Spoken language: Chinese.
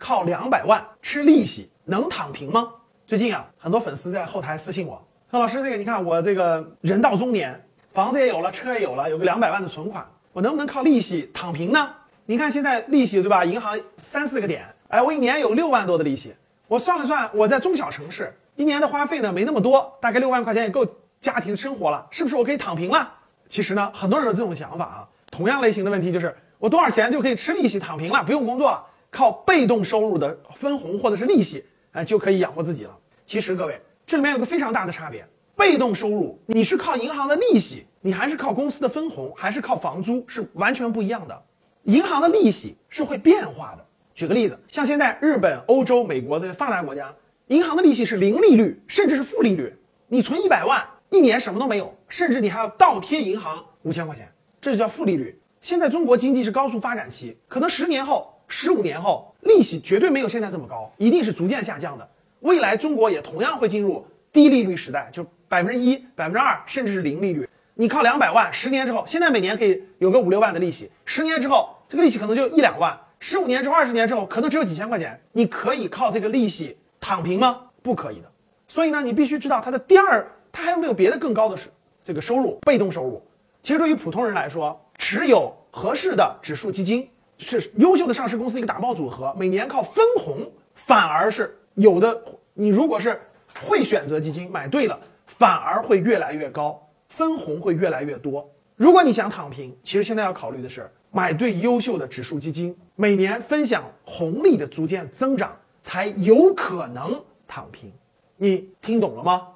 靠两百万吃利息能躺平吗？最近啊，很多粉丝在后台私信我说：“老师，这个你看我这个人到中年，房子也有了，车也有了，有个两百万的存款，我能不能靠利息躺平呢？你看现在利息对吧？银行三四个点，哎，我一年有六万多的利息。我算了算，我在中小城市一年的花费呢没那么多，大概六万块钱也够家庭生活了，是不是我可以躺平了？其实呢，很多人有这种想法啊。同样类型的问题就是我多少钱就可以吃利息躺平了，不用工作了。”靠被动收入的分红或者是利息，哎，就可以养活自己了。其实各位，这里面有个非常大的差别：被动收入，你是靠银行的利息，你还是靠公司的分红，还是靠房租，是完全不一样的。银行的利息是会变化的。举个例子，像现在日本、欧洲、美国这些发达国家，银行的利息是零利率，甚至是负利率。你存一百万，一年什么都没有，甚至你还要倒贴银行五千块钱，这就叫负利率。现在中国经济是高速发展期，可能十年后。十五年后，利息绝对没有现在这么高，一定是逐渐下降的。未来中国也同样会进入低利率时代，就百分之一、百分之二，甚至是零利率。你靠两百万，十年之后，现在每年可以有个五六万的利息，十年之后，这个利息可能就一两万；十五年之后、二十年之后，可能只有几千块钱。你可以靠这个利息躺平吗？不可以的。所以呢，你必须知道它的第二，它还有没有别的更高的是这个收入，被动收入。其实对于普通人来说，持有合适的指数基金。是优秀的上市公司一个打包组合，每年靠分红，反而是有的。你如果是会选择基金，买对了，反而会越来越高，分红会越来越多。如果你想躺平，其实现在要考虑的是买对优秀的指数基金，每年分享红利的逐渐增长，才有可能躺平。你听懂了吗？